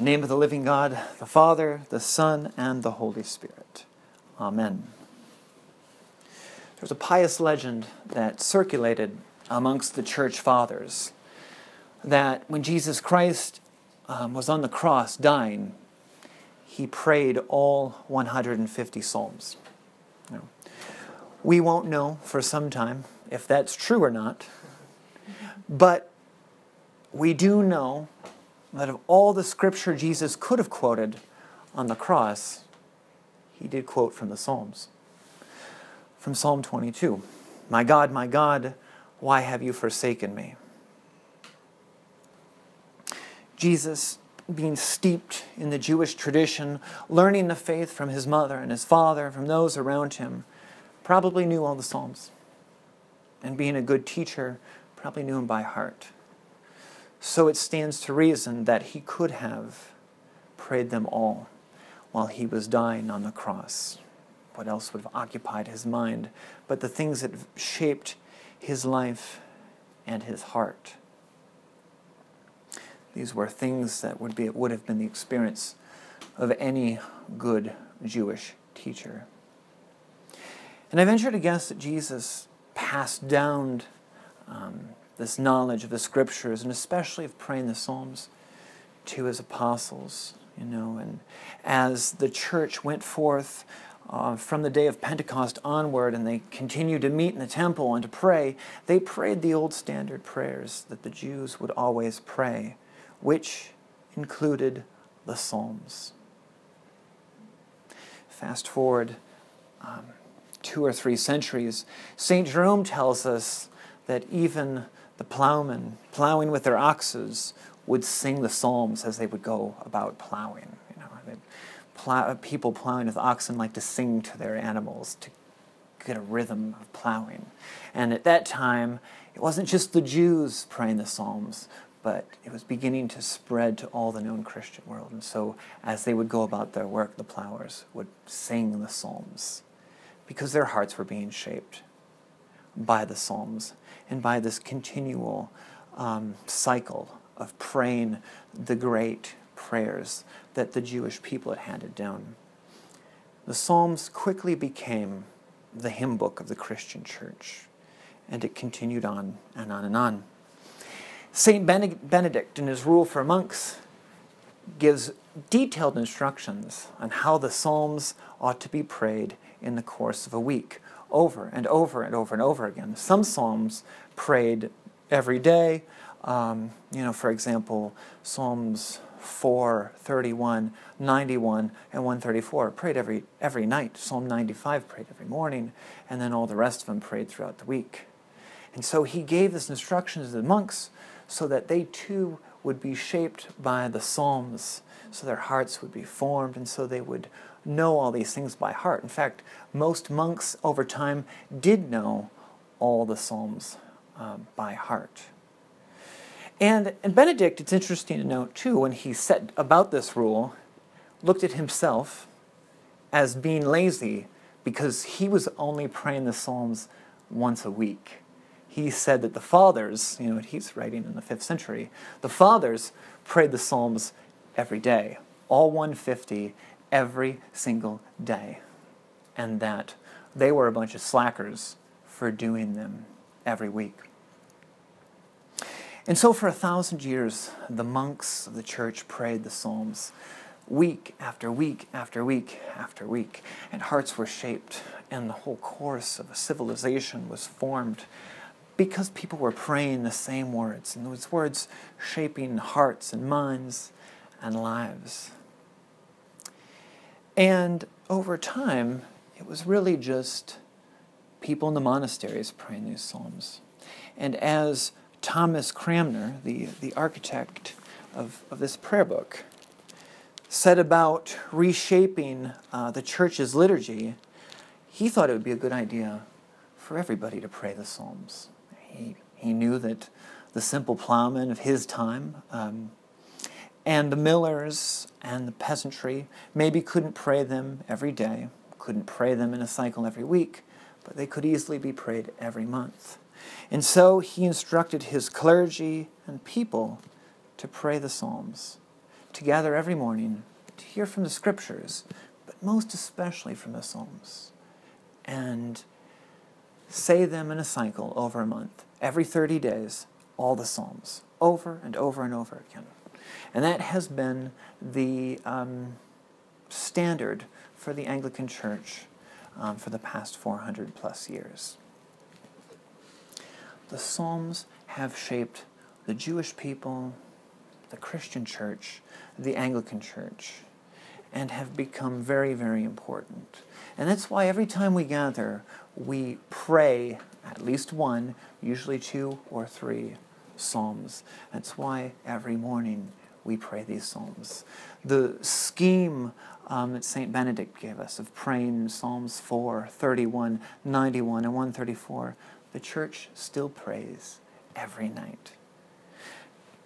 Name of the living God, the Father, the Son, and the Holy Spirit. Amen. There's a pious legend that circulated amongst the church fathers that when Jesus Christ um, was on the cross dying, he prayed all 150 Psalms. We won't know for some time if that's true or not, but we do know that of all the scripture Jesus could have quoted on the cross, he did quote from the Psalms. From Psalm 22 My God, my God, why have you forsaken me? Jesus, being steeped in the Jewish tradition, learning the faith from his mother and his father, from those around him, probably knew all the Psalms. And being a good teacher, probably knew them by heart. So it stands to reason that he could have prayed them all while he was dying on the cross. What else would have occupied his mind but the things that shaped his life and his heart? These were things that would, be, would have been the experience of any good Jewish teacher. And I venture to guess that Jesus passed down um, this knowledge of the scriptures and especially of praying the Psalms to his apostles, you know. And as the church went forth uh, from the day of Pentecost onward and they continued to meet in the temple and to pray, they prayed the old standard prayers that the Jews would always pray, which included the Psalms. Fast forward um, two or three centuries, St. Jerome tells us that even the plowmen, plowing with their oxes, would sing the psalms as they would go about plowing. You know, plow, people plowing with oxen like to sing to their animals to get a rhythm of plowing. And at that time, it wasn't just the Jews praying the psalms, but it was beginning to spread to all the known Christian world. And so, as they would go about their work, the plowers would sing the psalms because their hearts were being shaped by the psalms and by this continual um, cycle of praying the great prayers that the Jewish people had handed down. The Psalms quickly became the hymn book of the Christian church, and it continued on and on and on. St. Benedict, in his Rule for Monks, gives detailed instructions on how the Psalms ought to be prayed in the course of a week over and over and over and over again. Some psalms prayed every day. Um, you know, for example, Psalms 4, 31, 91, and 134 prayed every, every night. Psalm 95 prayed every morning, and then all the rest of them prayed throughout the week. And so he gave this instruction to the monks so that they too would be shaped by the Psalms, so their hearts would be formed, and so they would know all these things by heart. In fact, most monks over time did know all the Psalms uh, by heart. And, and Benedict, it's interesting to note too, when he set about this rule, looked at himself as being lazy because he was only praying the Psalms once a week. He said that the fathers, you know, what he's writing in the fifth century, the fathers prayed the Psalms every day, all 150, every single day, and that they were a bunch of slackers for doing them every week. And so, for a thousand years, the monks of the church prayed the Psalms week after week after week after week, and hearts were shaped, and the whole course of a civilization was formed because people were praying the same words, and those words shaping hearts and minds and lives. And over time, it was really just people in the monasteries praying these psalms. And as Thomas Cranmer, the, the architect of, of this prayer book, set about reshaping uh, the church's liturgy, he thought it would be a good idea for everybody to pray the Psalms. He, he knew that the simple plowman of his time um, and the millers and the peasantry maybe couldn't pray them every day, couldn't pray them in a cycle every week, but they could easily be prayed every month. And so he instructed his clergy and people to pray the Psalms, to gather every morning to hear from the scriptures, but most especially from the Psalms, and say them in a cycle over a month. Every 30 days, all the Psalms, over and over and over again. And that has been the um, standard for the Anglican Church um, for the past 400 plus years. The Psalms have shaped the Jewish people, the Christian church, the Anglican church, and have become very, very important. And that's why every time we gather, we pray at least one, usually two or three psalms. That's why every morning we pray these psalms. The scheme um, that St. Benedict gave us of praying Psalms 4, 31, 91, and 134, the church still prays every night.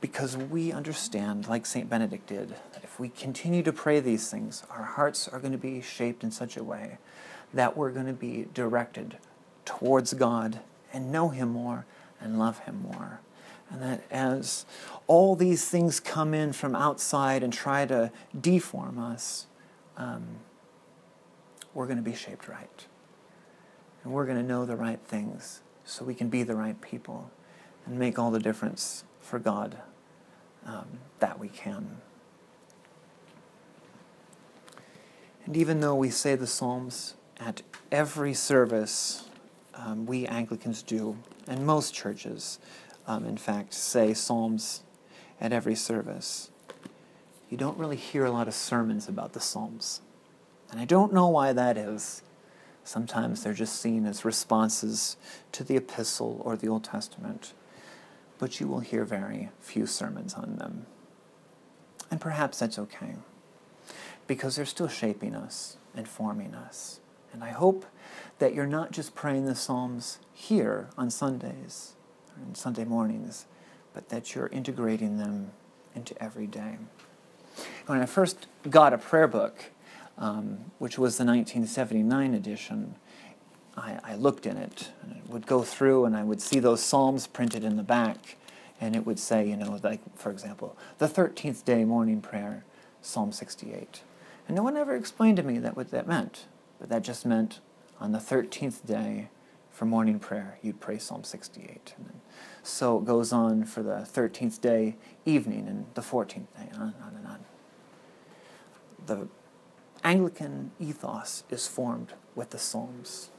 Because we understand, like St. Benedict did, that if we continue to pray these things, our hearts are going to be shaped in such a way that we're going to be directed towards God and know Him more and love Him more. And that as all these things come in from outside and try to deform us, um, we're going to be shaped right. And we're going to know the right things so we can be the right people and make all the difference for God um, that we can. And even though we say the Psalms at every service, um, we Anglicans do, and most churches, um, in fact, say Psalms at every service, you don't really hear a lot of sermons about the Psalms. And I don't know why that is. Sometimes they're just seen as responses to the epistle or the Old Testament, but you will hear very few sermons on them. And perhaps that's okay, because they're still shaping us and forming us. And I hope that you're not just praying the Psalms here on Sundays and Sunday mornings, but that you're integrating them into every day. When I first got a prayer book, um, which was the 1979 edition, I, I looked in it and would go through and I would see those psalms printed in the back, and it would say, you know, like for example, the 13th day morning prayer, Psalm 68. And no one ever explained to me that what that meant, but that just meant on the 13th day for morning prayer, you'd pray Psalm 68. And so it goes on for the 13th day evening and the 14th day, on and on and on. The Anglican ethos is formed with the Psalms.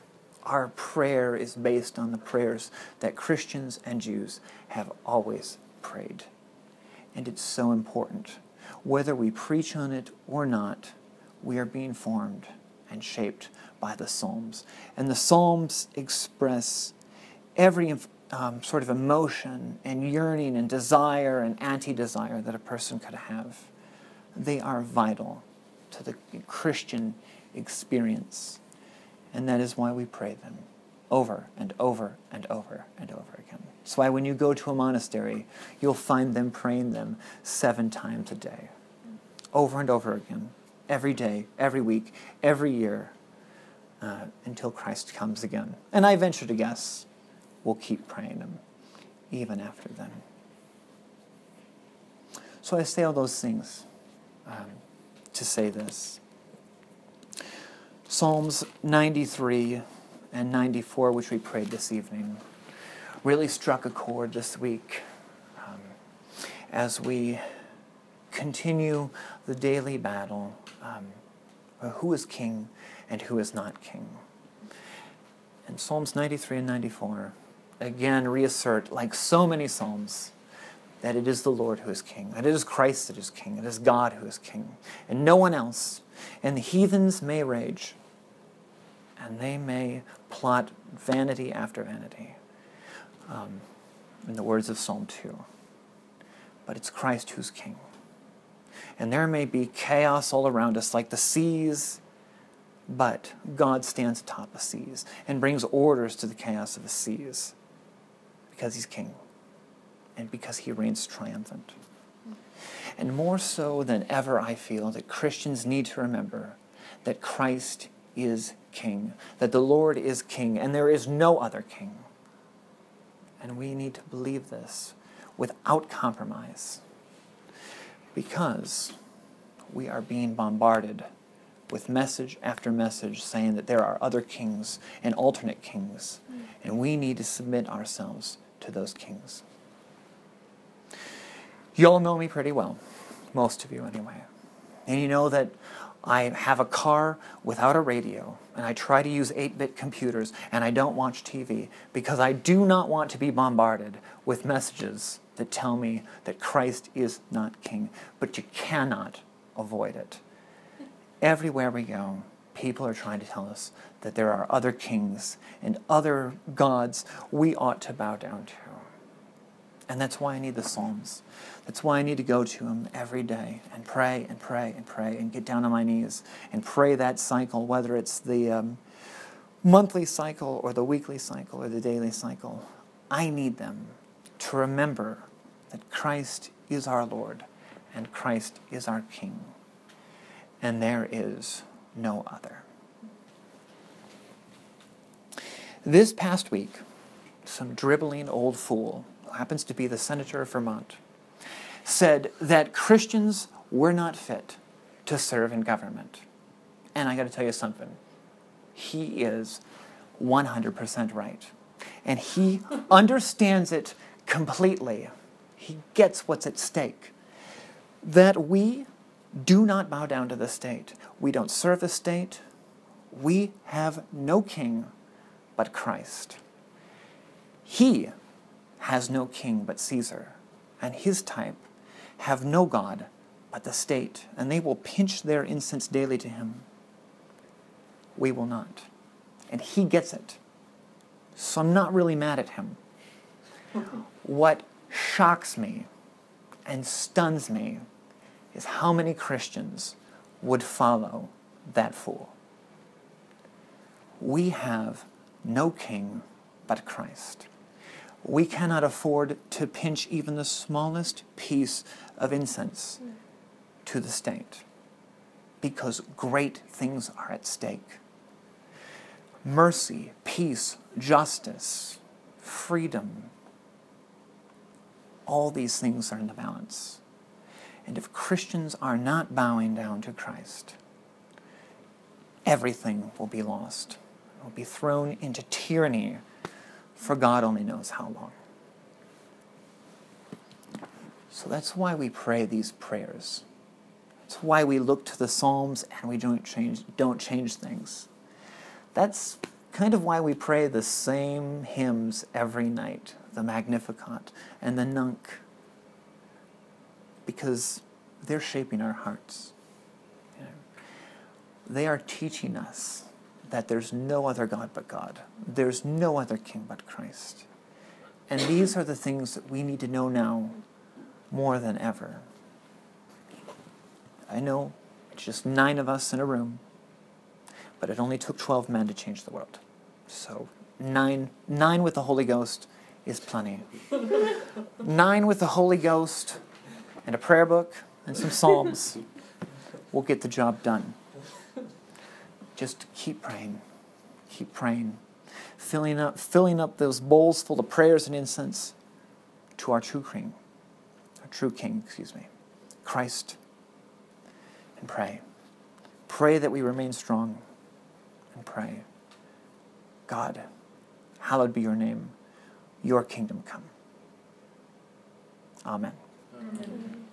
Our prayer is based on the prayers that Christians and Jews have always prayed. And it's so important. Whether we preach on it or not, we are being formed and shaped by the Psalms. And the Psalms express every um, sort of emotion and yearning and desire and anti desire that a person could have. They are vital to the Christian experience. And that is why we pray them over and over and over and over again. That's why when you go to a monastery, you'll find them praying them seven times a day, over and over again, every day, every week, every year, uh, until Christ comes again. And I venture to guess we'll keep praying them even after then. So I say all those things. Um, to say this. Psalms 93 and 94, which we prayed this evening, really struck a chord this week um, as we continue the daily battle um, who is king and who is not king. And Psalms 93 and 94 again reassert, like so many Psalms, that it is the Lord who is king, that it is Christ that is king, it is God who is king, and no one else. And the heathens may rage, and they may plot vanity after vanity, um, in the words of Psalm 2. But it's Christ who's king. And there may be chaos all around us, like the seas, but God stands atop the seas and brings orders to the chaos of the seas because he's king and because he reigns triumphant. And more so than ever, I feel that Christians need to remember that Christ is King, that the Lord is King, and there is no other King. And we need to believe this without compromise. Because we are being bombarded with message after message saying that there are other kings and alternate kings, and we need to submit ourselves to those kings. You all know me pretty well, most of you anyway. And you know that I have a car without a radio, and I try to use 8 bit computers, and I don't watch TV because I do not want to be bombarded with messages that tell me that Christ is not king. But you cannot avoid it. Everywhere we go, people are trying to tell us that there are other kings and other gods we ought to bow down to. And that's why I need the Psalms. That's why I need to go to them every day and pray and pray and pray and get down on my knees and pray that cycle, whether it's the um, monthly cycle or the weekly cycle or the daily cycle. I need them to remember that Christ is our Lord and Christ is our King and there is no other. This past week, some dribbling old fool, who happens to be the senator of Vermont, said that Christians were not fit to serve in government. And I got to tell you something. He is 100% right. And he understands it completely. He gets what's at stake. That we do not bow down to the state. We don't serve the state. We have no king but Christ. He has no king but Caesar, and his type have no God but the state, and they will pinch their incense daily to him. We will not. And he gets it. So I'm not really mad at him. What shocks me and stuns me is how many Christians would follow that fool. We have no king but Christ. We cannot afford to pinch even the smallest piece of incense to the state because great things are at stake. Mercy, peace, justice, freedom, all these things are in the balance. And if Christians are not bowing down to Christ, everything will be lost. It will be thrown into tyranny for God only knows how long. So that's why we pray these prayers. That's why we look to the Psalms and we don't change, don't change things. That's kind of why we pray the same hymns every night the Magnificat and the Nunc because they're shaping our hearts. They are teaching us that there's no other God but God. There's no other King but Christ. And these are the things that we need to know now more than ever. I know it's just nine of us in a room, but it only took 12 men to change the world. So nine, nine with the Holy Ghost is plenty. nine with the Holy Ghost and a prayer book and some Psalms will get the job done. Just keep praying. Keep praying. Filling up, filling up those bowls full of prayers and incense to our true King, our true King, excuse me, Christ. And pray. Pray that we remain strong. And pray. God, hallowed be your name. Your kingdom come. Amen. Amen.